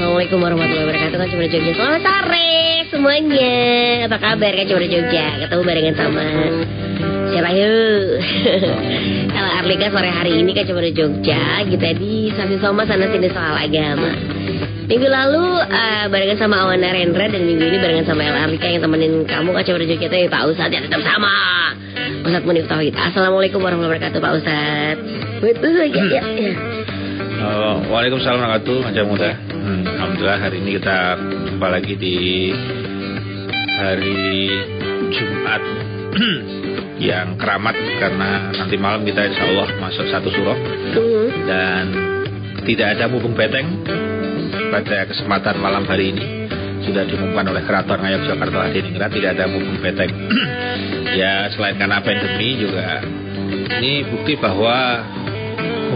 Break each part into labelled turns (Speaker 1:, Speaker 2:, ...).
Speaker 1: Assalamualaikum warahmatullahi wabarakatuh Kan Cemara Jogja. Selamat sore semuanya. Apa kabar kan Cemara Jogja? Ketemu barengan sama Siapa yuk? Kalau Arlika sore hari ini kan Cemara Jogja Kita di Safi Soma sana sini soal agama. Minggu lalu uh, barengan sama Awan Narendra Dan minggu ini barengan sama El Arlika Yang temenin kamu kan Cemara Jogja. Tapi Pak Ustadz ya tetap sama. Ustadz Munif Tauhid. Assalamualaikum warahmatullahi wabarakatuh Pak Ustadz. Betul ya, ya.
Speaker 2: Uh, Waalaikumsalam warahmatullahi wabarakatuh. Muda. Hmm, Alhamdulillah hari ini kita jumpa lagi di hari Jumat. Yang keramat karena nanti malam kita insya Allah masuk satu surah.
Speaker 1: Mhm.
Speaker 2: dan tidak ada mubung beteng pada kesempatan malam hari ini. Sudah diumumkan oleh Keraton Ngayogyakarta Hadiningrat tidak ada mubung beteng. Ya selain karena pandemi juga ini bukti bahwa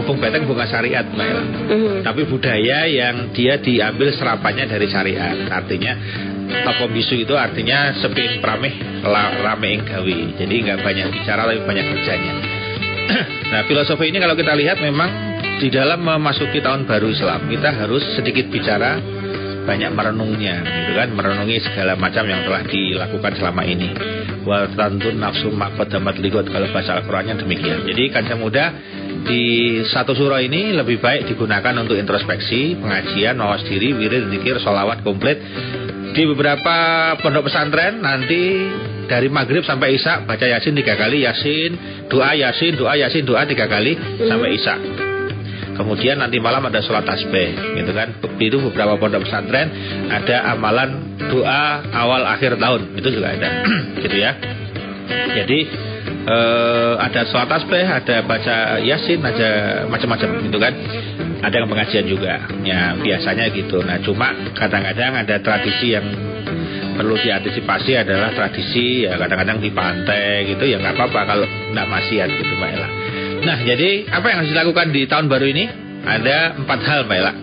Speaker 2: mubung beteng bukan syariat Mbak Ella.
Speaker 1: Mhm.
Speaker 2: tapi budaya yang dia diambil serapannya dari syariat. Artinya toko bisu itu artinya sepin prameh rame gawe. Jadi nggak banyak bicara tapi banyak kerjanya. Nah filosofi ini kalau kita lihat memang di dalam memasuki tahun baru Islam kita harus sedikit bicara banyak merenungnya gitu kan? Merenungi segala macam yang telah dilakukan selama ini. Wa tantun nafsu maqaddamat ligot kalau bahasa Al-Qur'annya demikian. Jadi kancah muda di satu surah ini lebih baik digunakan untuk introspeksi, pengajian, mawas diri, wirid, zikir, sholawat komplit. Di beberapa pondok pesantren nanti dari maghrib sampai isya baca yasin tiga kali, yasin, doa yasin, doa yasin, doa tiga kali sampai isya. Kemudian nanti malam ada sholat tasbih, gitu kan? Itu beberapa pondok pesantren ada amalan doa awal akhir tahun, itu juga ada, gitu ya. Jadi eh, ada sholat tasbih, ada baca yasin, ada macam-macam gitu kan. Ada yang pengajian juga, ya biasanya gitu. Nah cuma kadang-kadang ada tradisi yang perlu diantisipasi adalah tradisi ya kadang-kadang di pantai gitu ya nggak apa-apa kalau nggak maksiat gitu Mbak Ella. Nah jadi apa yang harus dilakukan di tahun baru ini? Ada empat hal Mbak Ella.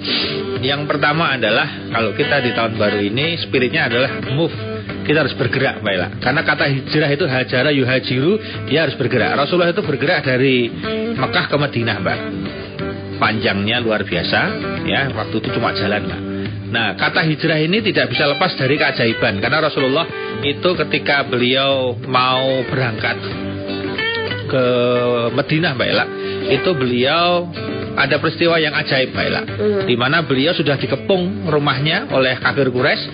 Speaker 2: Yang pertama adalah kalau kita di tahun baru ini spiritnya adalah move kita harus bergerak Mbak Ella. Karena kata hijrah itu hajara yuhajiru Dia harus bergerak. Rasulullah itu bergerak dari Mekah ke Madinah Mbak. Panjangnya luar biasa ya. Waktu itu cuma jalan Mbak. Nah kata hijrah ini tidak bisa lepas dari keajaiban. Karena Rasulullah itu ketika beliau mau berangkat ke Madinah Mbak Ella Itu beliau ada peristiwa yang ajaib Mbak Ella
Speaker 1: Mhm.
Speaker 2: di mana beliau sudah dikepung rumahnya oleh kafir Quraisy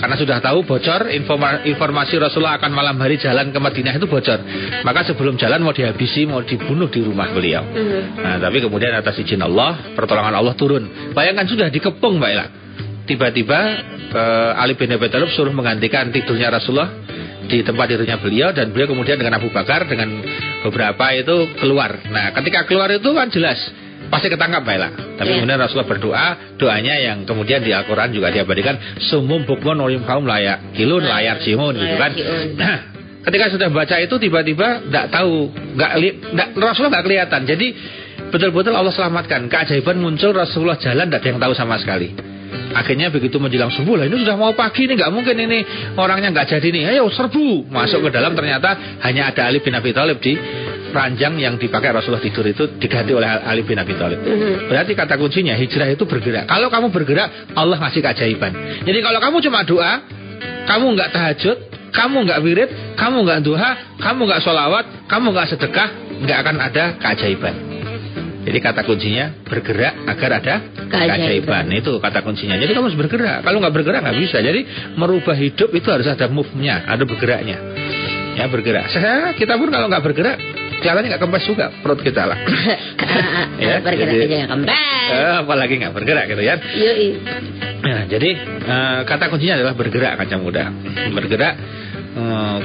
Speaker 2: karena sudah tahu bocor informa- informasi Rasulullah akan malam hari jalan ke Madinah itu bocor. Maka sebelum jalan mau dihabisi, mau dibunuh di rumah beliau.
Speaker 1: Mhm.
Speaker 2: Nah, tapi kemudian atas izin Allah, pertolongan Allah turun. Bayangkan sudah dikepung, Mbak Ella. Tiba-tiba eh, Ali bin Abi Thalib suruh menggantikan tidurnya Rasulullah di tempat tidurnya beliau dan beliau kemudian dengan Abu Bakar dengan beberapa itu keluar. Nah, ketika keluar itu kan jelas pasti ketangkap Ella. Tapi
Speaker 1: Iya.
Speaker 2: kemudian Rasulullah berdoa, doanya yang kemudian di Al-Qur'an juga diabadikan sumum bukmun olim kaum layak kilun layar jimun gitu kan. Nah, ketika sudah baca itu tiba-tiba tidak tahu, nggak li- nggak Rasulullah nggak kelihatan. Jadi betul-betul Allah selamatkan. Keajaiban muncul Rasulullah jalan tidak ada yang tahu sama sekali. Akhirnya begitu menjelang subuh lah ini sudah mau pagi nih nggak mungkin ini orangnya nggak jadi nih. Ayo serbu masuk ke dalam ternyata hanya ada Ali bin Abi Thalib di ranjang yang dipakai Rasulullah tidur itu diganti oleh Ali bin Abi Thalib.
Speaker 1: Mhm.
Speaker 2: Berarti kata kuncinya hijrah itu bergerak. Kalau kamu bergerak, Allah ngasih keajaiban. Jadi kalau kamu cuma doa, kamu nggak tahajud, kamu nggak wirid, kamu nggak duha, kamu nggak sholawat, kamu nggak sedekah, nggak akan ada keajaiban. Jadi kata kuncinya bergerak agar ada
Speaker 1: Keajaiban.
Speaker 2: keajaiban. Itu kata kuncinya. Jadi kamu harus bergerak. Kalau nggak bergerak nggak bisa. Jadi merubah hidup itu harus ada move-nya, ada bergeraknya. Ya bergerak. Saya kita pun kalau nggak bergerak, kelihatannya nggak kempes juga perut kita lah. Ya,
Speaker 1: Bergerak
Speaker 2: jadi-
Speaker 1: aja nggak kembali.
Speaker 2: Eh, apalagi nggak bergerak gitu ya.
Speaker 1: Yoi.
Speaker 2: Nah, jadi eh, kata kuncinya adalah bergerak kancah muda. Bergerak eh,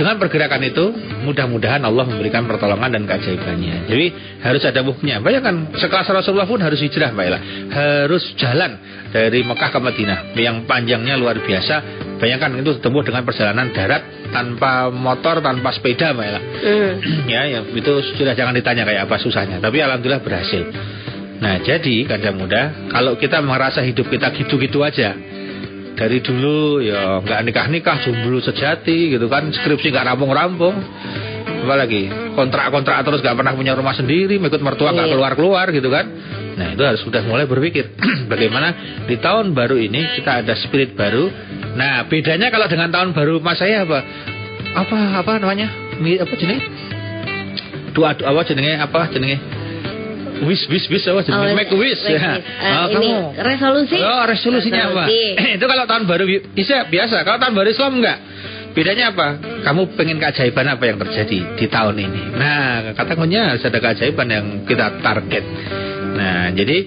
Speaker 2: dengan pergerakan itu mudah-mudahan Allah memberikan pertolongan dan keajaibannya. Jadi harus ada move-nya. Bayangkan sekelas Rasulullah pun harus hijrah, Mbak Ella. Harus jalan dari Mekah ke Madinah yang panjangnya luar biasa. Bayangkan itu ditempuh dengan perjalanan darat tanpa motor, tanpa sepeda, Mbak Ella.
Speaker 1: Mhm.
Speaker 2: ya, ya itu sudah jangan ditanya kayak apa susahnya. Tapi alhamdulillah berhasil. Nah, jadi kadang muda kalau kita merasa hidup kita gitu-gitu aja, dari dulu ya nggak nikah-nikah jomblo sejati gitu kan skripsi nggak rampung-rampung apalagi kontrak-kontrak terus nggak pernah punya rumah sendiri ikut mertua nggak
Speaker 1: Iya.
Speaker 2: keluar-keluar gitu kan Nah itu harus sudah mulai berpikir bagaimana di tahun baru ini kita ada spirit baru. Nah bedanya kalau dengan tahun baru mas saya apa? Apa apa namanya? Apa jenis? Doa apa jenenge apa jenenge? Wish wish wish apa?
Speaker 1: Oh,
Speaker 2: Make wish. Ya.
Speaker 1: Eh,
Speaker 2: Oh,
Speaker 1: ini
Speaker 2: kamu-
Speaker 1: resolusi.
Speaker 2: Oh resolusinya apa?
Speaker 1: Resolusi.
Speaker 2: itu kalau tahun baru bisa biasa. Kalau tahun baru Islam enggak. Bedanya apa? Kamu pengen keajaiban apa yang terjadi di tahun ini? Nah, kata kuncinya harus ada keajaiban yang kita target. Nah, jadi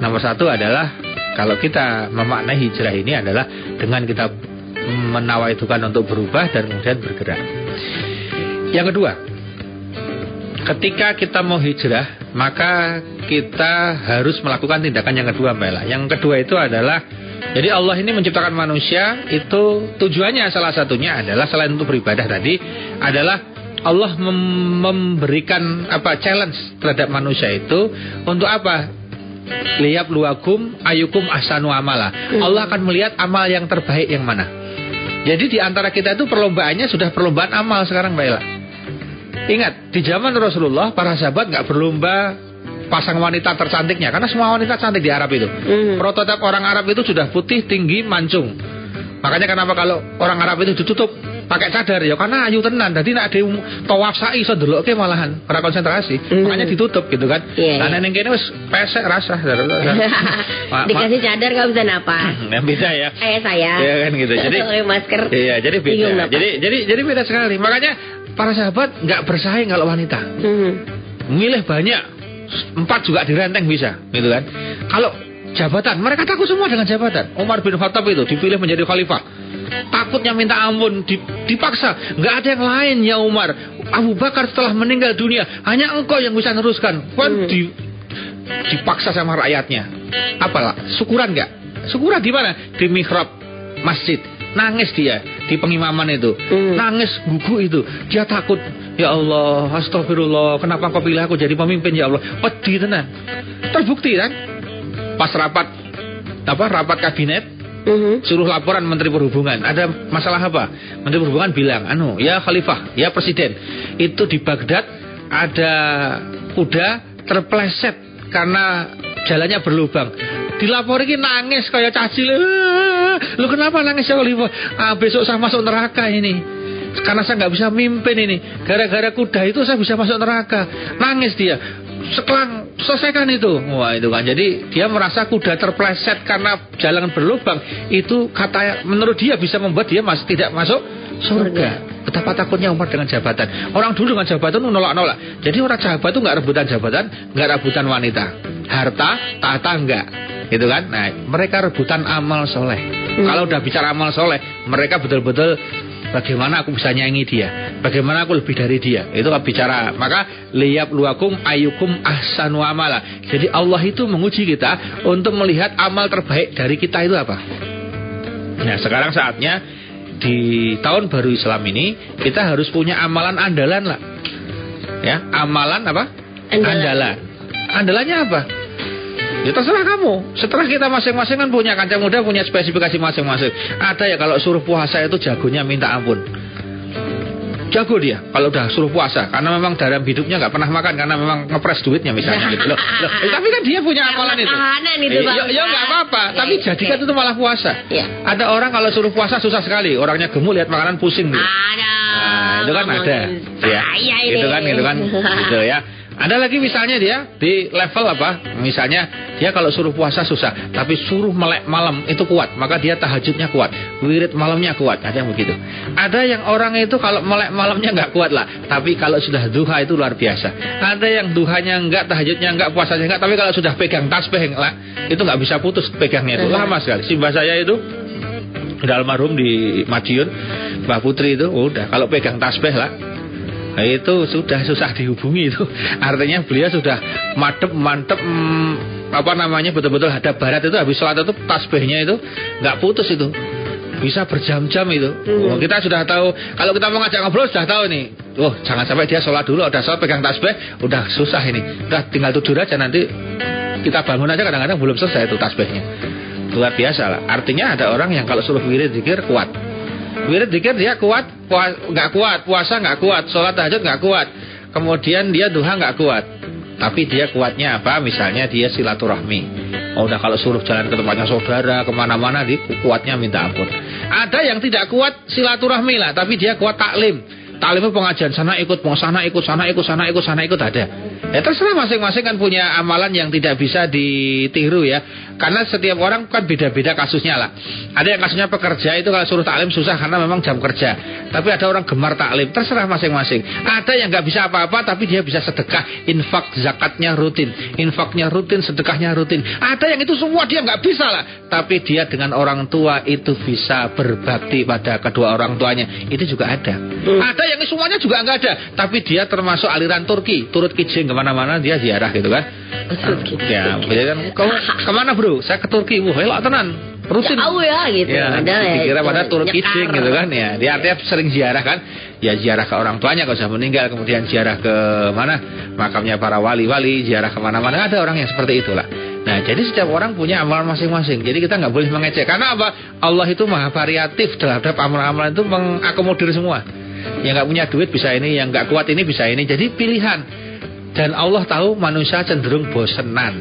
Speaker 2: nomor satu adalah kalau kita memaknai hijrah ini adalah dengan kita menawaikan untuk berubah dan kemudian bergerak. Yang kedua, ketika kita mau hijrah, maka kita harus melakukan tindakan yang kedua, Mbak Ella. Yang kedua itu adalah jadi Allah ini menciptakan manusia itu tujuannya salah satunya adalah selain untuk beribadah tadi adalah Allah mem- memberikan apa challenge terhadap manusia itu untuk apa? Lihat luakum ayukum ahsanu amala. Allah akan melihat amal yang terbaik yang mana. Jadi di antara kita itu perlombaannya sudah perlombaan amal sekarang Mbak Ella. Ingat, di zaman Rasulullah para sahabat nggak berlomba pasang wanita tercantiknya karena semua wanita cantik di Arab itu.
Speaker 1: Hmm.
Speaker 2: Prototip orang Arab itu sudah putih, tinggi, mancung. Makanya kenapa kalau orang Arab itu ditutup pakai cadar ya karena ayu tenan. Jadi nak ada tawaf sa'i iso ndelokke malahan, ora konsentrasi.
Speaker 1: Hmm.
Speaker 2: Makanya ditutup gitu kan.
Speaker 1: Iya,
Speaker 2: Nah, ning kene wis pesek rasa.
Speaker 1: Dikasih cadar nggak bisa napa.
Speaker 2: Yang beda ya.
Speaker 1: Kayak saya.
Speaker 2: Iya kan gitu. Jadi
Speaker 1: masker.
Speaker 2: Iya, jadi beda. Jadi jadi jadi beda sekali. Makanya para sahabat nggak bersaing kalau wanita.
Speaker 1: Hmm.
Speaker 2: Milih banyak. Empat juga direnteng bisa, gitu kan. Kalau jabatan, mereka takut semua dengan jabatan. Umar bin Khattab itu dipilih menjadi khalifah. Takutnya minta ampun, di- dipaksa. Nggak ada yang lain ya Umar. Abu Bakar setelah meninggal dunia, hanya engkau yang bisa neruskan. Kan
Speaker 1: Hmm.
Speaker 2: di, dipaksa sama rakyatnya. Apalah, syukuran nggak? Syukuran di mana? Di mihrab masjid. Nangis dia di pengimaman itu.
Speaker 1: Hmm.
Speaker 2: Nangis gugu itu. Dia takut. Ya Allah, astagfirullah. Kenapa kau pilih aku jadi pemimpin ya Allah? Pedih tenan. Terbukti kan? Pas rapat apa rapat kabinet
Speaker 1: Mhm.
Speaker 2: suruh laporan Menteri Perhubungan. Ada masalah apa? Menteri Perhubungan bilang, anu, ya Khalifah, ya Presiden, itu di Baghdad ada kuda terpleset karena jalannya berlubang. Dilapor ini nangis kayak caci. Lu kenapa nangis ya Khalifah? Ah, besok saya masuk neraka ini. Karena saya nggak bisa mimpin ini. Gara-gara kuda itu saya bisa masuk neraka. Nangis dia. Sekelang selesaikan itu. Wah itu kan. Jadi dia merasa kuda terpleset karena jalan berlubang. Itu kata menurut dia bisa membuat dia masih tidak masuk surga. Betapa takutnya Umar dengan jabatan. Orang dulu dengan jabatan nolak-nolak. Jadi orang jabat itu nggak rebutan jabatan, nggak rebutan wanita, harta, tahta enggak, gitu kan? Nah, mereka rebutan amal soleh. Kalau udah bicara amal soleh, mereka betul-betul bagaimana aku bisa nyanyi dia, bagaimana aku lebih dari dia. Itu kan bicara. Maka liyab luakum ayukum ahsanu amala. Jadi Allah itu menguji kita untuk melihat amal terbaik dari kita itu apa. Nah, sekarang saatnya di tahun baru Islam ini kita harus punya amalan andalan lah. Ya, amalan apa?
Speaker 1: Andalan.
Speaker 2: Andalan. Andalannya apa? Ya terserah kamu. Setelah kita masing-masing kan punya kancang muda punya spesifikasi masing-masing. Ada ya kalau suruh puasa itu jagonya minta ampun. Jago dia kalau udah suruh puasa karena memang dalam hidupnya nggak pernah makan karena memang ngepres duitnya misalnya gitu loh. Loh, eh, tapi kan dia punya amalan itu.
Speaker 1: itu,
Speaker 2: Eh, ya, ya nggak apa-apa,
Speaker 1: Ya,
Speaker 2: tapi
Speaker 1: ya,
Speaker 2: jadikan
Speaker 1: oke.
Speaker 2: itu malah puasa.
Speaker 1: Ya.
Speaker 2: Ada orang kalau suruh puasa susah sekali, orangnya gemuk lihat makanan pusing dia.
Speaker 1: Ada.
Speaker 2: Nah, itu kan ada. Ya. Gitu kan, gitu kan. gitu ya. Ada lagi misalnya dia di level apa? Misalnya dia kalau suruh puasa susah, tapi suruh melek malam itu kuat, maka dia tahajudnya kuat, wirid malamnya kuat, ada yang begitu. Ada yang orang itu kalau melek malamnya nggak kuat lah, tapi kalau sudah duha itu luar biasa. Ada yang duhanya nggak, tahajudnya nggak, puasanya nggak, tapi kalau sudah pegang tasbih lah, itu nggak bisa putus pegangnya itu lama sekali. Simbah saya itu udah almarhum di Madiun Mbak Putri itu udah kalau pegang tasbih lah nah, itu sudah susah dihubungi itu. Artinya beliau sudah madep mantep mm, apa namanya betul-betul hadap barat itu habis sholat itu tasbihnya itu nggak putus itu. Bisa berjam-jam itu. Oh, kita sudah tahu kalau kita mau ngajak ngobrol sudah tahu nih. Oh jangan sampai dia sholat dulu udah sholat pegang tasbih udah susah ini. Udah tinggal tidur aja nanti kita bangun aja kadang-kadang belum selesai itu tasbihnya. Luar biasa lah. Artinya ada orang yang kalau suruh wirid zikir kuat. Wirid zikir dia kuat, nggak kuat, puasa nggak kuat, sholat tahajud nggak kuat. Kemudian dia duha nggak kuat. tapi dia kuatnya apa? Misalnya dia silaturahmi. Oh, udah kalau suruh jalan ke tempatnya saudara, ke mana-mana, dia kuatnya minta ampun. Ada yang tidak kuat silaturahmi lah, tapi dia kuat taklim taklimnya pengajian sana ikut mau sana ikut sana ikut sana ikut sana ikut ada ya terserah masing-masing kan punya amalan yang tidak bisa ditiru ya karena setiap orang kan beda-beda kasusnya lah. Ada yang kasusnya pekerja itu kalau suruh taklim susah karena memang jam kerja. Tapi ada orang gemar taklim terserah masing-masing. Ada yang nggak bisa apa-apa tapi dia bisa sedekah. Infak zakatnya rutin infaknya rutin sedekahnya rutin. Ada yang itu semua dia nggak bisa lah. Tapi dia dengan orang tua itu bisa berbakti pada kedua orang tuanya. Itu juga ada. Hmm. ada yang semuanya juga nggak ada. Tapi dia termasuk aliran Turki. Turut kijing ke mana-mana dia ziarah gitu kan Turki ya kan. Kamu ke mana bro? Saya ke Turki wah elok tenan. Rutin
Speaker 1: jauh ya gitu.
Speaker 2: Ya, ada ya dikira pada turut kijing gitu kan ya. Dia artinya sering ziarah kan? Ya ziarah ke orang tuanya kalau sudah meninggal. Kemudian ziarah ke mana? Makamnya para wali-wali ziarah ke mana-mana ada orang yang seperti itulah. Nah, jadi setiap orang punya amalan masing-masing. Jadi kita nggak boleh mengecek. Karena apa? Allah itu maha variatif terhadap amalan-amalan itu mengakomodir semua. Yang nggak punya duit bisa ini, yang nggak kuat ini bisa ini. Jadi pilihan. Dan Allah tahu manusia cenderung bosenan.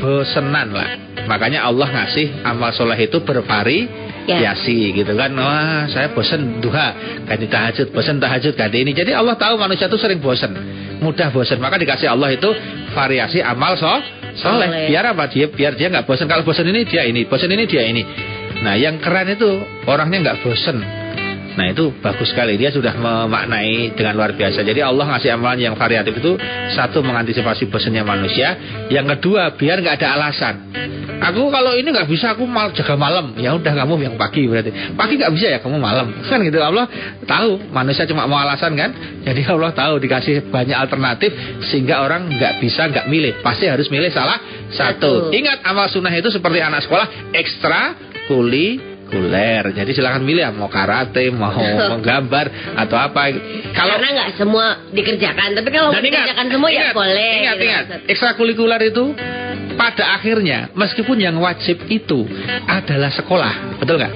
Speaker 2: Bosenan lah. Makanya Allah ngasih amal soleh itu bervariasi ya. gitu kan. Wah saya bosen duha, ganti tahajud, bosen tahajud, ganti ini. Jadi Allah tahu manusia itu sering bosen. Mudah bosen. Maka dikasih Allah itu variasi amal so soleh. Biar apa? Dia, biar dia nggak bosen. Kalau bosen ini dia ini, bosen ini dia ini. Nah yang keren itu orangnya nggak bosen Nah itu bagus sekali dia sudah memaknai dengan luar biasa. Jadi Allah ngasih amalan yang variatif itu satu mengantisipasi bosannya manusia, yang kedua biar nggak ada alasan. Aku kalau ini nggak bisa aku mal jaga malam, ya udah kamu yang pagi berarti. Pagi nggak bisa ya kamu malam, kan gitu Allah tahu manusia cuma mau alasan kan. Jadi Allah tahu dikasih banyak alternatif sehingga orang nggak bisa nggak milih, pasti harus milih salah satu. Ingat amal sunnah itu seperti anak sekolah ekstra kuli kuler. Jadi silahkan milih ya mau karate, mau menggambar atau apa.
Speaker 1: Kalau karena nggak semua dikerjakan, tapi kalau ingat, dikerjakan semua ya ingat, ya boleh.
Speaker 2: Ingat, gitu ingat. Ekstrakurikuler itu pada akhirnya meskipun yang wajib itu adalah sekolah, betul nggak?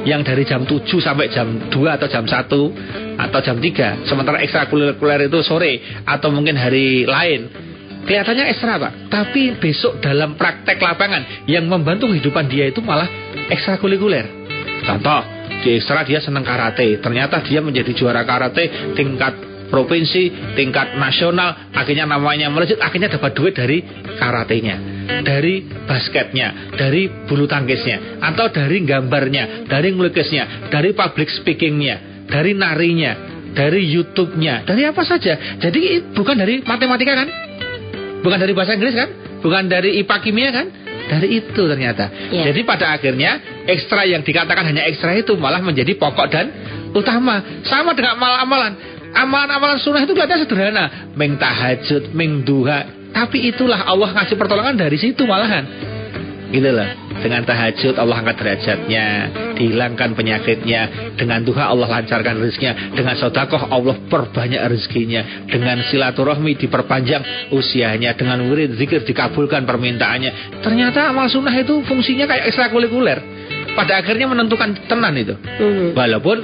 Speaker 2: Yang dari jam 7 sampai jam 2 atau jam 1 atau jam 3 Sementara ekstrakurikuler itu sore Atau mungkin hari lain Kelihatannya ekstra pak Tapi besok dalam praktek lapangan Yang membantu kehidupan dia itu malah ekstrakurikuler. Contoh, di ekstra dia senang karate. Ternyata dia menjadi juara karate tingkat provinsi, tingkat nasional, akhirnya namanya melejit, akhirnya dapat duit dari karatenya, dari basketnya, dari bulu tangkisnya, atau dari gambarnya, dari ngelukisnya, dari public speakingnya, dari narinya, dari YouTube-nya, dari apa saja. Jadi bukan dari matematika kan? Bukan dari bahasa Inggris kan? Bukan dari IPA kimia kan? Dari itu ternyata. Ya. Jadi pada akhirnya ekstra yang dikatakan hanya ekstra itu malah menjadi pokok dan utama. Sama dengan amalan-amalan. Amalan-amalan sunnah itu kelihatannya sederhana. Meng tahajud, meng duha. Tapi itulah Allah ngasih pertolongan dari situ malahan. Gitu loh. Dengan tahajud Allah angkat derajatnya, dihilangkan penyakitnya. Dengan duha Allah lancarkan rezekinya. Dengan sodakoh Allah perbanyak rezekinya. Dengan silaturahmi diperpanjang usianya. Dengan wirid zikir dikabulkan permintaannya. Ternyata amal sunnah itu fungsinya kayak ekstrakurikuler. Pada akhirnya menentukan tenan itu. Hmm. Walaupun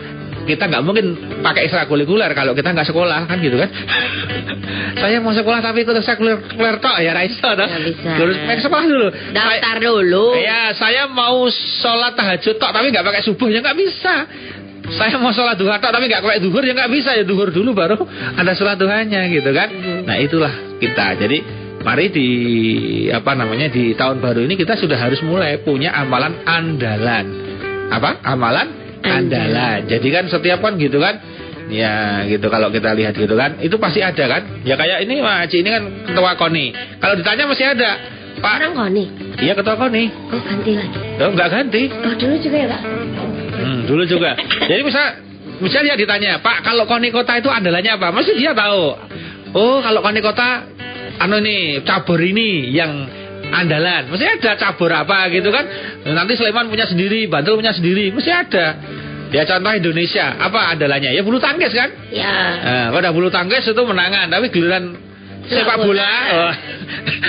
Speaker 2: kita nggak mungkin pakai ekstrakurikuler kalau kita nggak sekolah kan gitu kan? Saya mau sekolah tapi ikut ekstrakurikuler tok ya Raisa toh. Terus main sekolah dulu.
Speaker 1: Daftar dulu.
Speaker 2: Ya saya mau sholat tahajud tok tapi nggak pakai subuh ya nggak bisa. Saya mau sholat duha tok tapi nggak pakai duhur ya nggak bisa. Ya duhur dulu baru ada sholat duhanya gitu kan? Nah itulah kita. Jadi mari di apa namanya di tahun baru ini kita sudah harus mulai punya amalan andalan. Apa? Amalan andalan. Jadi kan setiap kan gitu kan? Ya gitu. Kalau kita lihat gitu kan Itu pasti ada kan? Ya kayak ini Pak Haji ini kan ketua KONI. Kalau ditanya masih ada.
Speaker 1: Pak. Orang KONI?
Speaker 2: Iya ketua KONI.
Speaker 1: Oh ganti lagi.
Speaker 2: Oh enggak ganti.
Speaker 1: Oh dulu juga ya Pak?
Speaker 2: Hmm, Dulu juga. Jadi misal Misalnya ditanya Pak kalau KONI kota itu andalannya apa? Masih dia tahu. Oh kalau KONI kota Anu nih cabur ini yang andalan. Mesti ada cabur apa gitu kan. Nanti Sleman punya sendiri, Bantul punya sendiri, mesti ada. Ya contoh Indonesia, apa andalannya? Ya bulu tangkis kan?
Speaker 1: Ya.
Speaker 2: Nah, pada bulu tangkis itu menangan, tapi giliran sepak bola, oh.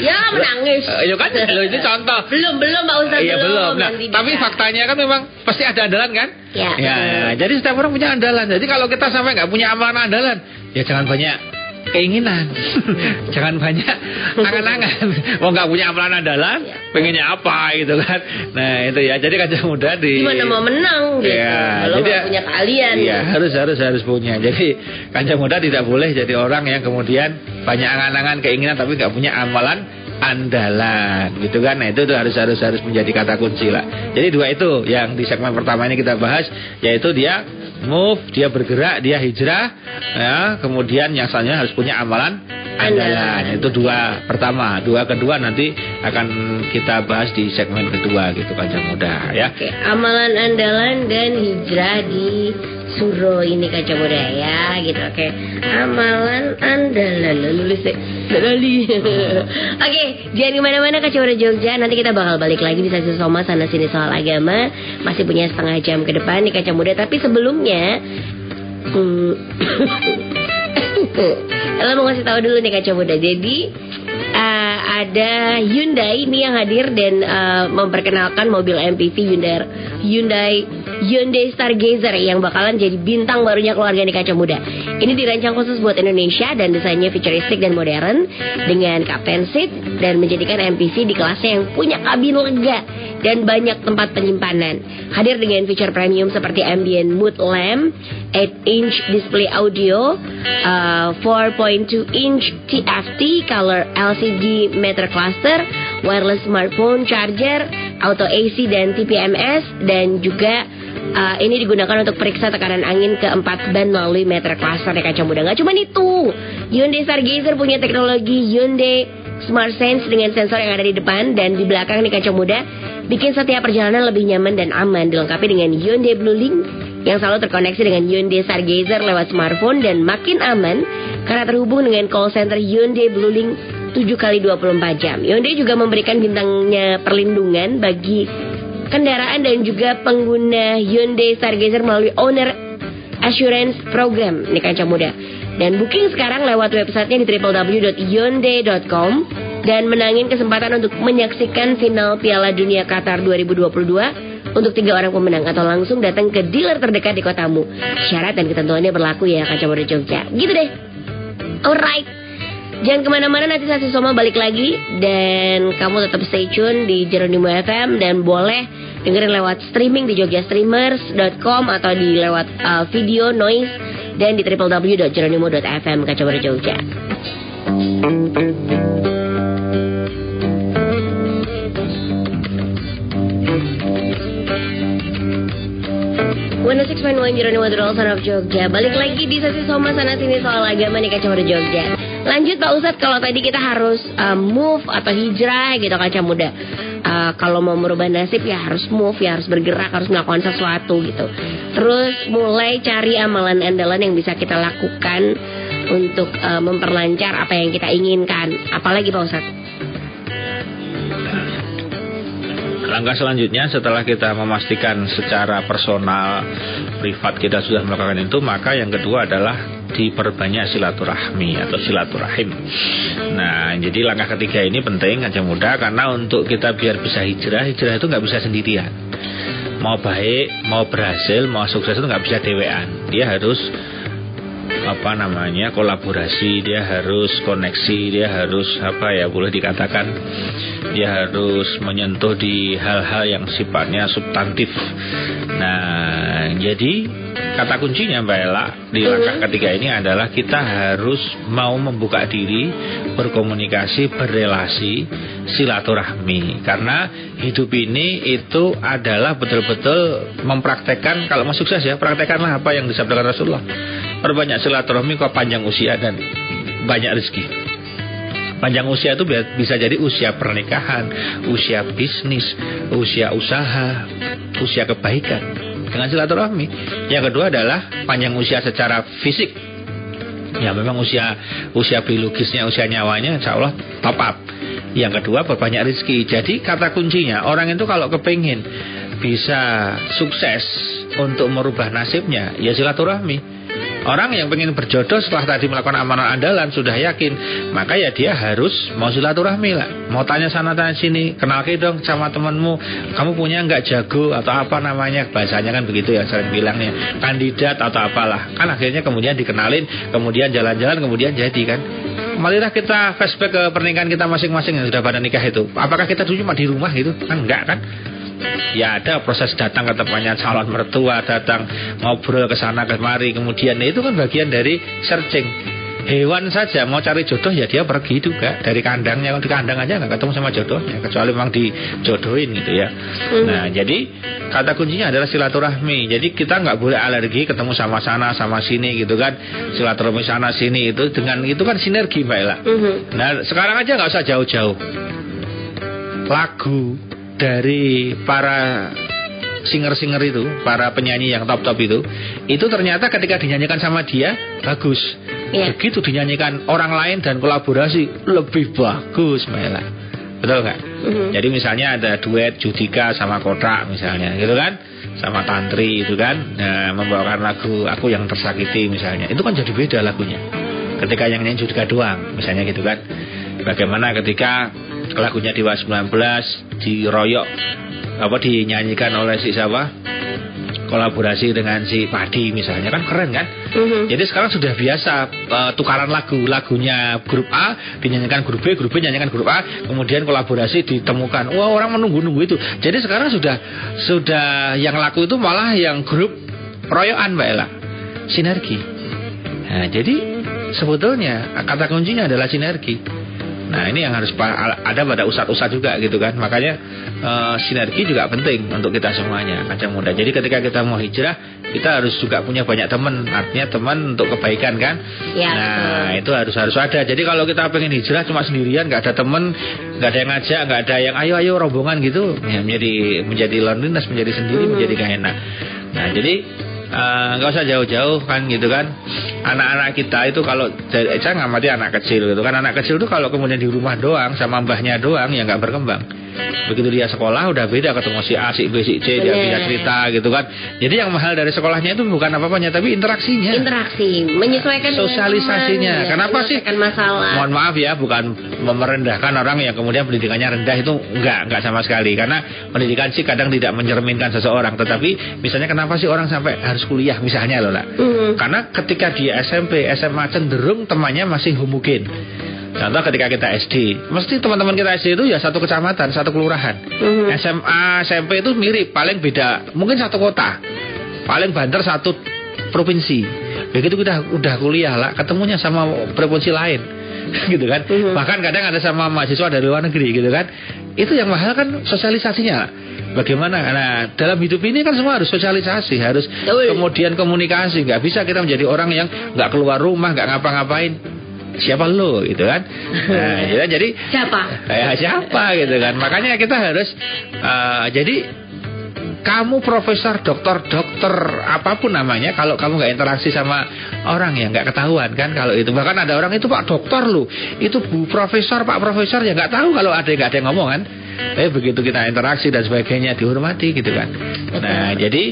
Speaker 1: ya menangis.
Speaker 2: ya kan, lo itu contoh.
Speaker 1: Belum belum Pak Ustaz.
Speaker 2: Iya belum. Nah, tapi faktanya kan memang pasti ada andalan kan?
Speaker 1: Ya.
Speaker 2: Ya, jadi setiap orang punya andalan. Jadi kalau kita sampai nggak punya amalan andalan, ya jangan banyak keinginan. Jangan banyak angan-angan. Mau nggak punya amalan andalan, ya. pengennya apa gitu kan. Nah, itu ya. Jadi kaca muda di
Speaker 1: Gimana mau menang gitu. Ya, Kalau jadi, punya kalian.
Speaker 2: Iya, harus harus harus punya. Jadi kaca muda tidak boleh jadi orang yang kemudian banyak angan-angan keinginan tapi nggak punya amalan andalan gitu kan nah itu tuh harus harus harus menjadi kata kunci lah jadi dua itu yang di segmen pertama ini kita bahas yaitu dia move, dia bergerak, dia hijrah, ya. Kemudian yang selanjutnya harus punya amalan andalan. Itu dua pertama, dua kedua nanti akan kita bahas di segmen kedua gitu kan muda ya.
Speaker 1: Oke, amalan andalan dan hijrah di Suro ini kaca muda ya gitu. Oke. Amalan andalan nulis Lali oke jangan ke mana-mana kaca muda Jogja. Nanti kita bakal balik lagi di sesi Soma sana sini soal agama. Masih punya setengah jam ke depan nih kaca muda tapi sebelumnya hmm, mau ngasih tahu dulu nih kaca muda jadi uh, ada Hyundai ini yang hadir dan uh, memperkenalkan mobil MPV Hyundai Hyundai Hyundai Stargazer yang bakalan jadi bintang barunya keluarga di kaca muda. Ini dirancang khusus buat Indonesia dan desainnya futuristik dan modern dengan captain seat dan menjadikan MPV di kelasnya yang punya kabin lega dan banyak tempat penyimpanan. Hadir dengan fitur premium seperti ambient mood lamp, 8-inch display audio, uh, 4.2 inch TFT color LCD meter cluster, wireless smartphone charger, auto AC dan TPMS dan juga uh, ini digunakan untuk periksa tekanan angin ke empat ban melalui meter cluster ya kaca muda. Gak cuma itu, Hyundai Stargazer punya teknologi Hyundai Smart Sense dengan sensor yang ada di depan dan di belakang nih kaca muda bikin setiap perjalanan lebih nyaman dan aman dilengkapi dengan Hyundai Blue Link yang selalu terkoneksi dengan Hyundai Stargazer lewat smartphone dan makin aman karena terhubung dengan call center Hyundai Blue Link 7 kali 24 jam. Hyundai juga memberikan bintangnya perlindungan bagi kendaraan dan juga pengguna Hyundai Stargazer melalui Owner Assurance Program ini kaca muda. Dan booking sekarang lewat websitenya di www.hyundai.com dan menangin kesempatan untuk menyaksikan final Piala Dunia Qatar 2022 untuk tiga orang pemenang atau langsung datang ke dealer terdekat di kotamu. Syarat dan ketentuannya berlaku ya kaca muda Jogja. Gitu deh. Alright. Jangan ke mana-mana nanti saya Soma balik lagi. Dan kamu tetap stay tune di Jeronimo FM Dan boleh dengerin lewat streaming di jogjastreamers.com Atau di lewat uh, video noise Dan di www.jeronimo.fm Kacabar Jogja 106.1 Jeronimo The Son of Jogja. Balik lagi di sesi Soma sana sini soal agama nih Kaca Muda Jogja. Lanjut Pak Ustadz kalau tadi kita harus uh, move atau hijrah gitu Kaca Muda. Uh, Kalau mau merubah nasib ya harus move ya harus bergerak harus melakukan sesuatu gitu. Terus mulai cari amalan andalan yang bisa kita lakukan Untuk uh, memperlancar apa yang kita inginkan. Apalagi Pak Ustadz
Speaker 2: Langkah selanjutnya setelah kita memastikan secara personal, privat kita sudah melakukan itu, maka yang kedua adalah diperbanyak silaturahmi atau silaturahim. Nah, jadi langkah ketiga ini penting aja mudah karena untuk kita biar bisa hijrah, hijrah itu nggak bisa sendirian. Mau baik, mau berhasil, mau sukses itu nggak bisa dewean. Dia harus apa namanya kolaborasi dia harus koneksi dia harus apa ya boleh dikatakan dia harus menyentuh di hal-hal yang sifatnya substantif nah jadi kata kuncinya Mbak Ella di langkah ketiga ini adalah kita harus mau membuka diri berkomunikasi berrelasi silaturahmi. Karena hidup ini itu adalah betul-betul mempraktekkan kalau mau sukses ya praktekkanlah apa yang disabdakan Rasulullah perbanyak silaturahmi kok panjang usia dan banyak rezeki. Panjang usia itu bisa jadi usia pernikahan usia bisnis usia usaha usia kebaikan dengan silaturahmi. Yang kedua adalah panjang usia secara fisik. Ya memang usia usia biologisnya usia nyawanya insya Allah top up. Yang kedua berbanyak rezeki. Jadi kata kuncinya orang itu kalau kepingin bisa sukses untuk merubah nasibnya ya silaturahmi orang yang pengen berjodoh setelah tadi melakukan amalan andalan sudah yakin maka ya dia harus mau silaturahmi lah. Mau tanya sana tanya sini kenal dong sama temanmu kamu punya nggak jago atau apa namanya? Bahasanya kan begitu ya sering bilangnya. Kandidat atau apalah. Kan akhirnya kemudian dikenalin kemudian jalan-jalan kemudian jadi kan. Marilah kita flashback ke pernikahan kita masing-masing yang sudah pada nikah itu. Apakah kita dulu cuma di rumah gitu? Kan enggak kan ya ada proses datang ke tempatnya calon mertua datang ngobrol ke sana kemari kemudian itu kan bagian dari searching. Hewan saja mau cari jodoh ya dia pergi juga. Dari kandangnya kalau di kandang aja nggak ketemu sama jodohnya kecuali memang dijodohin gitu ya. Hmm. nah jadi kata kuncinya adalah silaturahmi. Jadi kita nggak boleh alergi ketemu sama sana sama sini gitu kan. Silaturahmi sana sini itu dengan itu kan sinergi mbak Ella. Hmm. nah sekarang aja nggak usah jauh-jauh. Lagu dari para singer-singer itu, para penyanyi yang top-top itu, itu ternyata ketika dinyanyikan sama dia bagus. Yeah. Begitu dinyanyikan orang lain dan kolaborasi lebih bagus, Mela. Betul nggak? Mm -hmm. Jadi misalnya ada duet Judika sama Kotak misalnya, gitu kan? Sama Tantri itu kan, nah, membawakan lagu Aku yang tersakiti misalnya, itu kan jadi beda lagunya. Ketika yang nyanyi Judika doang, misalnya gitu kan. Bagaimana ketika lagunya Dewa 19 diroyok apa dinyanyikan oleh si siapa? Kolaborasi dengan si Padi misalnya. Kan keren kan? Mm-hmm. jadi sekarang sudah biasa uh, tukaran lagu lagunya grup A dinyanyikan grup B grup B dinyanyikan grup A kemudian kolaborasi ditemukan. Wah orang menunggu-nunggu itu. Jadi sekarang sudah sudah yang laku itu malah yang grup royokan Mbak Ella. Sinergi. Nah jadi sebetulnya kata kuncinya adalah sinergi Nah ini yang harus ada pada ustadz-ustadz juga gitu kan. Makanya uh, sinergi juga penting untuk kita semuanya Kacang muda. Jadi ketika kita mau hijrah Kita harus juga punya banyak teman. Artinya teman untuk kebaikan kan? Ya, Nah betul. itu harus harus ada. Jadi kalau kita pengen hijrah cuma sendirian nggak ada teman nggak ada yang ngajak nggak ada yang ayo-ayo rombongan gitu ya, Menjadi menjadi loneliness Menjadi sendiri hmm. menjadi gak enak. Nah jadi nggak uh, usah jauh-jauh kan gitu kan. Anak-anak kita itu kalau saya ngamati anak kecil gitu kan. Anak kecil itu kalau kemudian di rumah doang sama mbahnya doang ya nggak berkembang begitu dia sekolah udah beda ketemu si A, si B, si C dia bisa cerita gitu kan. Jadi yang mahal dari sekolahnya itu bukan apa-apanya tapi interaksinya.
Speaker 1: Interaksi menyesuaikan
Speaker 2: sosialisasinya. ya, kenapa sih?
Speaker 1: masalah.
Speaker 2: Mohon maaf ya bukan merendahkan orang yang kemudian pendidikannya rendah itu enggak enggak sama sekali. Karena pendidikan sih kadang tidak mencerminkan seseorang. Tetapi misalnya kenapa sih orang sampai harus kuliah misalnya loh lah mm. karena ketika dia SMP SMA cenderung temannya masih homogen Contoh ketika kita SD, mesti teman-teman kita SD itu ya satu kecamatan, satu kelurahan. Mm-hmm. SMA, SMP itu mirip, paling beda, mungkin satu kota, paling banter satu provinsi. Begitu kita udah kuliah lah, ketemunya sama provinsi lain, gitu kan. Mm-hmm. Bahkan kadang ada sama mahasiswa dari luar negeri, gitu kan. Itu yang mahal kan sosialisasinya. Bagaimana? Nah, dalam hidup ini kan semua harus sosialisasi, harus kemudian komunikasi. Gak bisa kita menjadi orang yang nggak keluar rumah, nggak ngapa-ngapain siapa lo gitu kan nah, ya, jadi
Speaker 1: siapa
Speaker 2: ya, siapa gitu kan makanya kita harus uh, jadi kamu profesor, dokter, dokter apa pun namanya, kalau kamu nggak interaksi sama orang ya nggak ketahuan kan kalau itu. Bahkan ada orang itu pak dokter lu, itu bu profesor, pak profesor ya nggak tahu kalau ada nggak ada yang ngomong kan. Tapi begitu kita interaksi dan sebagainya dihormati gitu kan. Nah jadi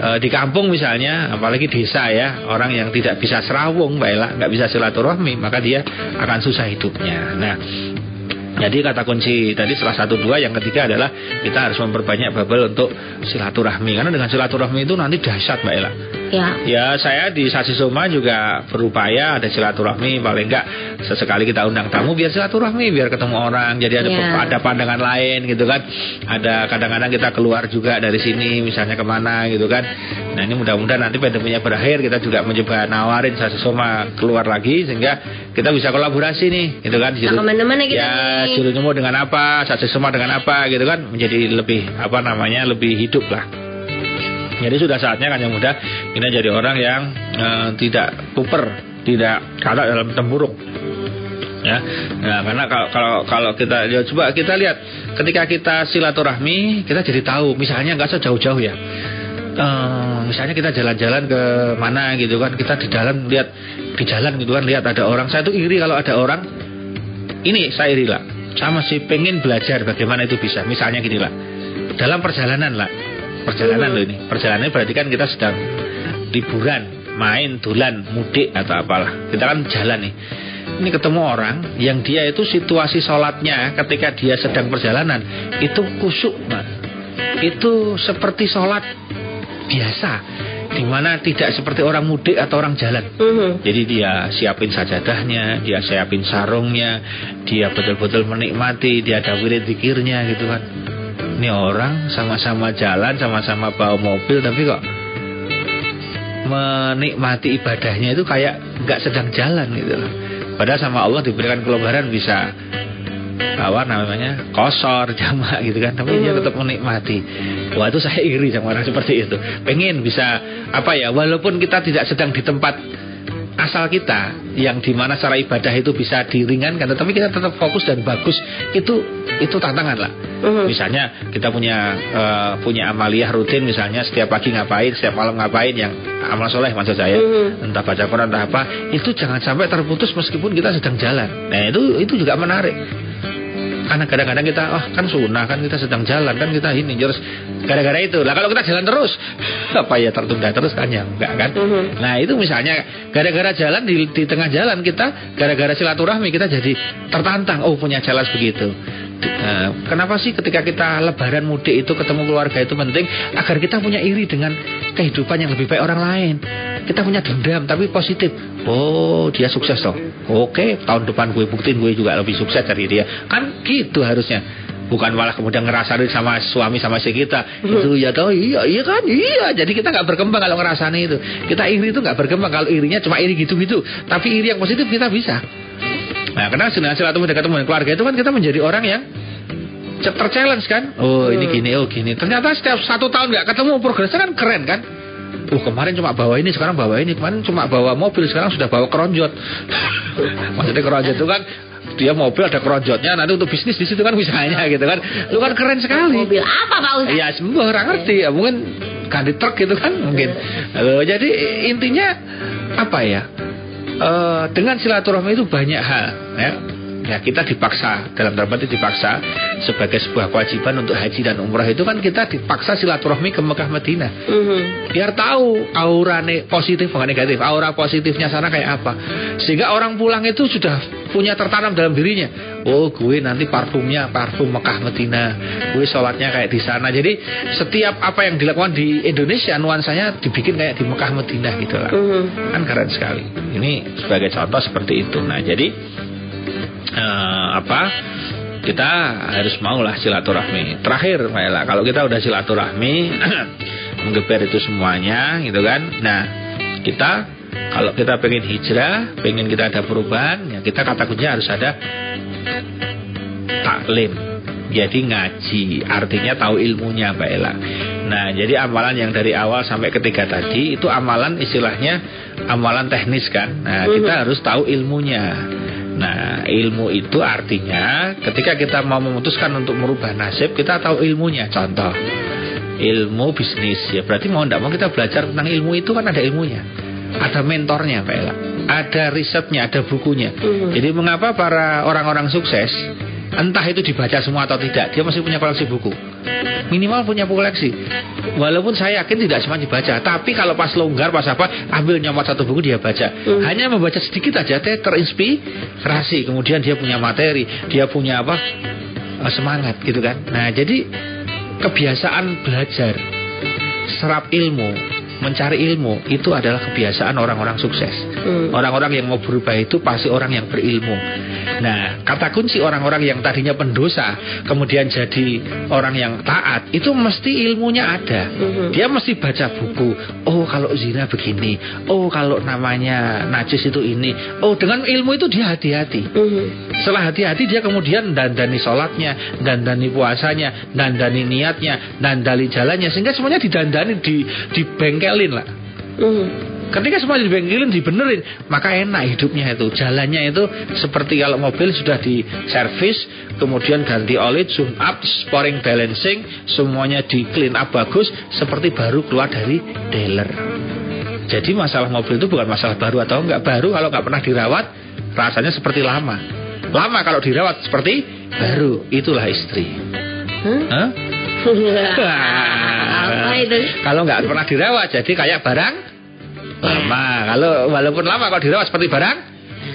Speaker 2: e, di kampung misalnya, apalagi desa ya, orang yang tidak bisa serawung, baiklah nggak bisa silaturahmi, maka dia akan susah hidupnya. Nah jadi kata kunci tadi salah satu dua yang ketiga adalah kita harus memperbanyak bubble untuk silaturahmi karena dengan silaturahmi itu nanti dahsyat Mbak Ella.
Speaker 1: Ya.
Speaker 2: Ya saya di Sasi Soma juga berupaya ada silaturahmi paling enggak sesekali kita undang tamu biar silaturahmi biar ketemu orang jadi ada ya. ada pandangan lain gitu kan. Ada kadang-kadang kita keluar juga dari sini misalnya ke mana gitu kan. Nah ini mudah-mudahan nanti pandeminya berakhir kita juga mencoba nawarin Sasi Soma keluar lagi sehingga kita bisa kolaborasi nih gitu kan.
Speaker 1: Nah, ke mana-mana kita
Speaker 2: ya, juru nyemur dengan apa, saksi semua dengan apa gitu kan menjadi lebih apa namanya lebih hidup lah. Jadi sudah saatnya kan yang muda kita jadi orang yang uh, tidak puper, tidak kalah dalam tempurung. Ya, nah, karena kalau kalau kalau kita ya, coba kita lihat ketika kita silaturahmi kita jadi tahu misalnya nggak usah jauh-jauh ya uh, misalnya kita jalan-jalan ke mana gitu kan kita di dalam lihat di jalan gitu kan lihat ada orang saya tuh iri kalau ada orang ini saya iri lah sama masih pengen belajar bagaimana itu bisa. Misalnya gini lah, dalam perjalanan lah, perjalanan loh ini, perjalanan berarti kan kita sedang liburan, main, dulan, mudik atau apalah. Kita kan jalan nih. Ini ketemu orang yang dia itu situasi sholatnya ketika dia sedang perjalanan itu kusuk, Mas. Itu seperti sholat biasa di mana tidak seperti orang mudik atau orang jalan.
Speaker 1: Mhm.
Speaker 2: Jadi dia siapin sajadahnya, dia siapin sarungnya, dia betul-betul menikmati, dia ada wirid zikirnya gitu kan. Ini orang sama-sama jalan, sama-sama bawa mobil tapi kok menikmati ibadahnya itu kayak nggak sedang jalan gitu loh. Padahal sama Allah diberikan kelebaran bisa apa namanya kosor jamaah gitu kan. Tapi dia tetap menikmati. Wah itu saya iri sama orang seperti itu. Pengen bisa apa ya walaupun kita tidak sedang di tempat asal kita yang di mana secara ibadah itu bisa diringankan tetapi kita tetap fokus dan bagus itu itu tantangan lah
Speaker 1: Mhm.
Speaker 2: misalnya kita punya eh, punya amaliyah rutin misalnya setiap pagi ngapain setiap malam ngapain yang amal soleh maksud saya
Speaker 1: Mhm.
Speaker 2: entah baca Quran entah apa itu jangan sampai terputus meskipun kita sedang jalan nah itu itu juga menarik karena kadang-kadang kita oh kan sunnah kan kita sedang jalan kan kita ini terus gara-gara itu. Lah kalau kita jalan terus apa ya tertunda terus kan? Ya enggak kan?
Speaker 1: Mhm.
Speaker 2: nah itu misalnya gara-gara jalan di, di tengah jalan kita gara-gara silaturahmi kita jadi tertantang. Oh punya jalan begitu Nah, kenapa sih ketika kita lebaran mudik itu ketemu keluarga itu penting agar kita punya iri dengan kehidupan yang lebih baik orang lain. Kita punya dendam tapi positif. Oh, dia sukses toh. Oke, tahun depan gue buktiin gue juga lebih sukses dari dia. Kan gitu harusnya. Bukan malah kemudian ngerasain sama suami sama istri kita itu ya tahu iya iya kan iya jadi kita nggak berkembang kalau ngerasain itu kita iri itu nggak berkembang kalau irinya cuma iri gitu-gitu tapi iri yang positif kita bisa Nah, karena silaturahmi ketemu dengan keluarga itu kan kita menjadi orang yang terchallenge kan. Oh, ini gini, oh gini. Ternyata setiap satu tahun nggak ketemu progresnya kan keren kan. Oh kemarin cuma bawa ini, sekarang bawa ini. Kemarin cuma bawa mobil, sekarang sudah bawa keronjot. Maksudnya keronjot itu kan dia mobil ada keronjotnya nanti untuk bisnis di situ kan misalnya gitu kan. Lu kan keren sekali.
Speaker 1: Mobil apa Pak Ustaz?
Speaker 2: Iya, semua orang ngerti ya. Mungkin ganti truk gitu kan mungkin. Lalu, jadi intinya apa ya? Eh, dengan silaturahmi itu banyak hal ya. Ya kita dipaksa dalam tanda petik dipaksa sebagai sebuah kewajiban untuk haji dan umrah itu kan kita dipaksa silaturahmi ke Mekah Madinah
Speaker 1: Mhm.
Speaker 2: biar tahu aura ne positif bukan negatif aura positifnya sana kayak apa sehingga orang pulang itu sudah punya tertanam dalam dirinya. Oh gue nanti parfumnya parfum Mekah Medina. Gue sholatnya kayak di sana. Jadi setiap apa yang dilakukan di Indonesia nuansanya dibikin kayak di Mekah Medina gitu lah.
Speaker 1: Mhm.
Speaker 2: kan keren sekali. Ini sebagai contoh seperti itu. Nah jadi eh, apa? Kita harus maulah silaturahmi. Terakhir Mbak Ella kalau kita udah silaturahmi menggeber itu semuanya gitu kan? Nah kita kalau kita pengen hijrah pengen kita ada perubahan ya kita kata kuncinya harus ada taklim. Jadi ngaji artinya tahu ilmunya Mbak Ella. Nah jadi amalan yang dari awal sampai ketiga tadi itu amalan istilahnya amalan teknis kan? Nah kita harus tahu ilmunya. Nah ilmu itu artinya ketika kita mau memutuskan untuk merubah nasib kita tahu ilmunya. Contoh ilmu bisnis. Ya berarti mau tidak mau kita belajar tentang ilmu itu kan ada ilmunya ada mentornya Mbak Ella. Ada risetnya ada bukunya.
Speaker 1: Mhm.
Speaker 2: jadi mengapa para orang-orang sukses entah itu dibaca semua atau tidak dia masih punya koleksi buku. Minimal punya koleksi. Walaupun saya yakin tidak semua dibaca tapi kalau pas longgar pas apa ambil nyomot satu buku dia baca.
Speaker 1: Hmm.
Speaker 2: hanya membaca sedikit aja teh terinspirasi. Kemudian dia punya materi dia punya apa eh, semangat gitu kan. Nah jadi kebiasaan belajar serap ilmu mencari ilmu itu adalah kebiasaan orang-orang sukses
Speaker 1: Hmm.
Speaker 2: Orang-orang yang mau berubah itu pasti orang yang berilmu. Nah, kata kunci orang-orang yang tadinya pendosa, kemudian jadi orang yang taat, itu mesti ilmunya ada.
Speaker 1: Mhm.
Speaker 2: Dia mesti baca buku. Oh, kalau zina begini. Oh, kalau namanya najis itu ini. Oh, dengan ilmu itu dia hati-hati.
Speaker 1: Mhm.
Speaker 2: Setelah hati-hati dia kemudian dandani sholatnya, dandani puasanya, dandani niatnya, dandani jalannya, sehingga semuanya didandani, di, dibengkelin lah.
Speaker 1: Mhm.
Speaker 2: Ketika semua dibengkelin, dibenerin, maka enak hidupnya itu. Jalannya itu seperti kalau mobil sudah di servis, kemudian ganti oli, zoom up, sporing balancing, semuanya di clean up bagus, seperti baru keluar dari dealer. Jadi masalah mobil itu bukan masalah baru atau enggak baru kalau nggak pernah dirawat, rasanya seperti lama. Lama kalau dirawat seperti baru, itulah istri.
Speaker 1: Hah?
Speaker 2: Hah?
Speaker 1: Apa itu?
Speaker 2: Kalau nggak pernah dirawat, jadi kayak barang lama. Kalau walaupun lama kalau dirawat seperti barang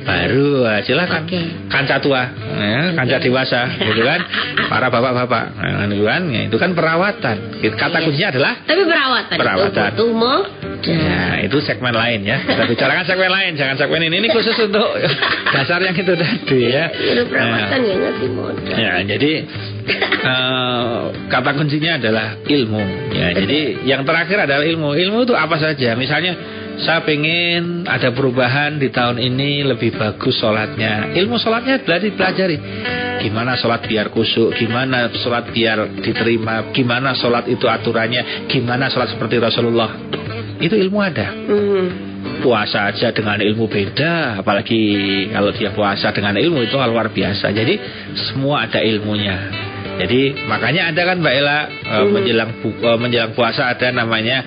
Speaker 2: baru ah, silakan
Speaker 1: Oke.
Speaker 2: kanca tua ya, kanca dewasa gitu kan para bapak-bapak nah, itu kan ya, itu kan perawatan kata
Speaker 1: Iya.
Speaker 2: kuncinya adalah
Speaker 1: Tapi perawatan,
Speaker 2: Perawatan.
Speaker 1: itu modal.
Speaker 2: Nah, itu segmen lain ya. Kita bicarakan segmen lain, jangan segmen ini. Ini khusus untuk dasar yang itu tadi ya.
Speaker 1: Udah perawatan
Speaker 2: Nah,
Speaker 1: ya.
Speaker 2: Ya, jadi eh, kata kuncinya adalah ilmu. Ya, jadi yang terakhir adalah ilmu. Ilmu itu apa saja? Misalnya saya pengen ada perubahan di tahun ini lebih bagus sholatnya. Ilmu sholatnya adalah dipelajari. Gimana sholat biar kusuk, gimana sholat biar diterima, gimana sholat itu aturannya, gimana sholat seperti Rasulullah. Itu ilmu ada
Speaker 1: Hmm.
Speaker 2: puasa aja dengan ilmu beda apalagi kalau dia puasa dengan ilmu itu hal luar biasa jadi semua ada ilmunya jadi makanya ada kan Mbak Ella eh, menjelang bu- eh, menjelang puasa ada namanya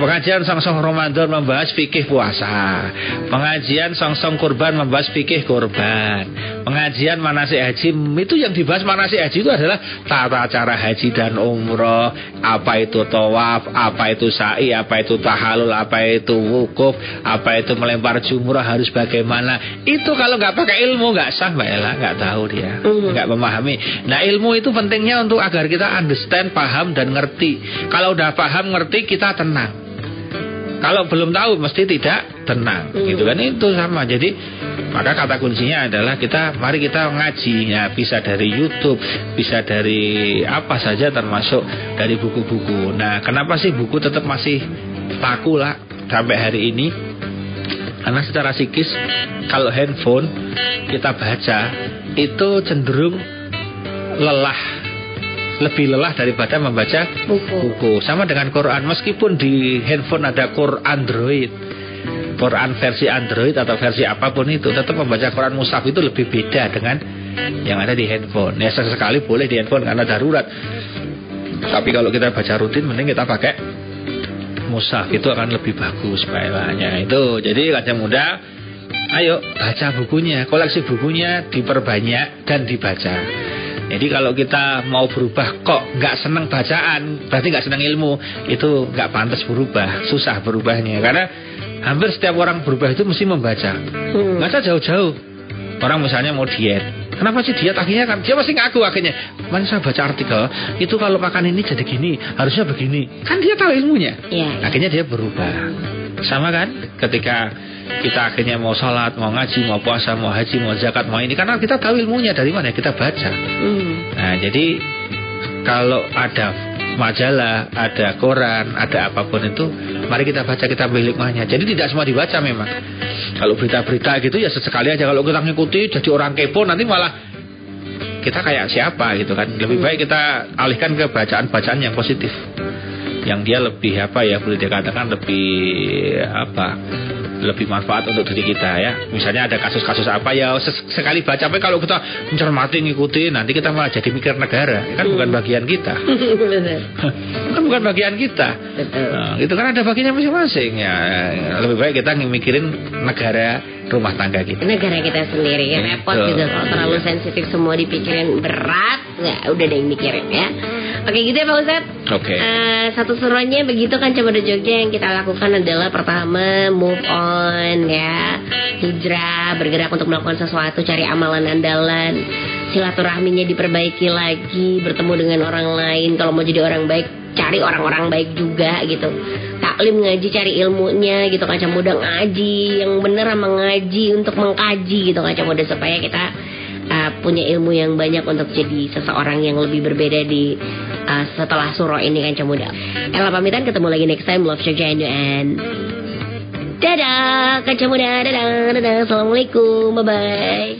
Speaker 2: pengajian song-song Ramadan membahas fikih puasa. Pengajian song-song kurban membahas fikih kurban pengajian manasik haji itu yang dibahas manasik haji itu adalah tata cara haji dan umroh. Apa itu tawaf apa itu sa'i apa itu tahalul apa itu wukuf apa itu melempar jumrah harus bagaimana. Itu kalau nggak pakai ilmu nggak sah mbak Ella. Nggak tahu dia.
Speaker 1: Mhm.
Speaker 2: nggak memahami. Nah ilmu itu pentingnya untuk agar kita understand paham dan ngerti. Kalau udah paham ngerti kita tenang kalau belum tahu mesti tidak tenang.
Speaker 1: Hmm.
Speaker 2: gitu kan? Itu sama. Jadi maka kata kuncinya adalah kita mari kita ngaji. Ya bisa dari YouTube bisa dari apa saja termasuk dari buku-buku. Nah kenapa sih buku tetap masih laku lah sampai hari ini? Karena secara psikis kalau handphone kita baca itu cenderung lelah lebih lelah daripada membaca
Speaker 1: Buku.
Speaker 2: buku. Sama dengan Quran. Meskipun di handphone ada Quran Android Quran versi Android atau versi apa pun itu tetap membaca Quran mushaf itu lebih beda dengan yang ada di handphone. Ya sesekali boleh di handphone karena darurat. Tapi kalau kita baca rutin mending kita pakai mushaf itu akan lebih bagus baiknya itu jadi kaca muda ayo baca bukunya koleksi bukunya diperbanyak dan dibaca jadi kalau kita mau berubah kok nggak seneng bacaan berarti nggak seneng ilmu itu nggak pantas berubah susah berubahnya karena hampir setiap orang berubah itu mesti membaca
Speaker 1: Hmm.
Speaker 2: nggak usah jauh-jauh orang misalnya mau diet Kenapa sih diet akhirnya kan dia pasti ngaku akhirnya. Mana saya baca artikel itu kalau makan ini jadi gini, harusnya begini. Kan dia tahu ilmunya.
Speaker 1: Iya.
Speaker 2: Akhirnya dia berubah. Sama kan? Ketika kita akhirnya mau sholat, mau ngaji, mau puasa, mau haji, mau zakat, mau ini karena kita tahu ilmunya dari mana kita baca.
Speaker 1: Hmm.
Speaker 2: Nah, jadi kalau ada majalah, ada koran, ada apa pun itu, mari kita baca, kita ambil hikmahnya. Jadi tidak semua dibaca memang. Kalau berita-berita gitu ya sesekali aja. Kalau kita ngikuti jadi orang kepo nanti malah kita kayak siapa gitu kan. Lebih baik kita alihkan ke bacaan-bacaan yang positif. Yang dia lebih apa ya boleh dikatakan lebih apa lebih manfaat untuk diri kita ya. Misalnya ada kasus-kasus apa ya sekali baca tapi kalau kita mencermati ngikuti nanti kita malah jadi mikir negara kan bukan bagian kita. Kan bukan bagian kita.
Speaker 1: Betul.
Speaker 2: Nah, itu kan ada bagiannya masing-masing ya. Lebih baik kita mikirin negara rumah tangga kita.
Speaker 1: negara kita sendiri ya. Repot juga kalau terlalu sensitif semua dipikirin berat nggak udah deh yang mikirin ya. Oke gitu ya Pak Ustadz.
Speaker 2: Oke.
Speaker 1: Eh, satu seruannya begitu kan coba Jogja yang kita lakukan adalah pertama move on ya. Hijrah bergerak untuk melakukan sesuatu cari amalan andalan. Silaturahminya diperbaiki lagi bertemu dengan orang lain. Kalau mau jadi orang baik cari orang-orang baik juga gitu. Taklim ngaji cari ilmunya gitu kaca muda. Ngaji yang bener sama ngaji untuk mengkaji gitu kaca muda. Supaya kita uh, punya ilmu yang banyak untuk jadi seseorang yang lebih berbeda di uh, setelah suro ini kan muda. Ella pamitan ketemu lagi next time. Love Jogja and dadah kaca muda. Dadah dadah. Assalamualaikum. Bye bye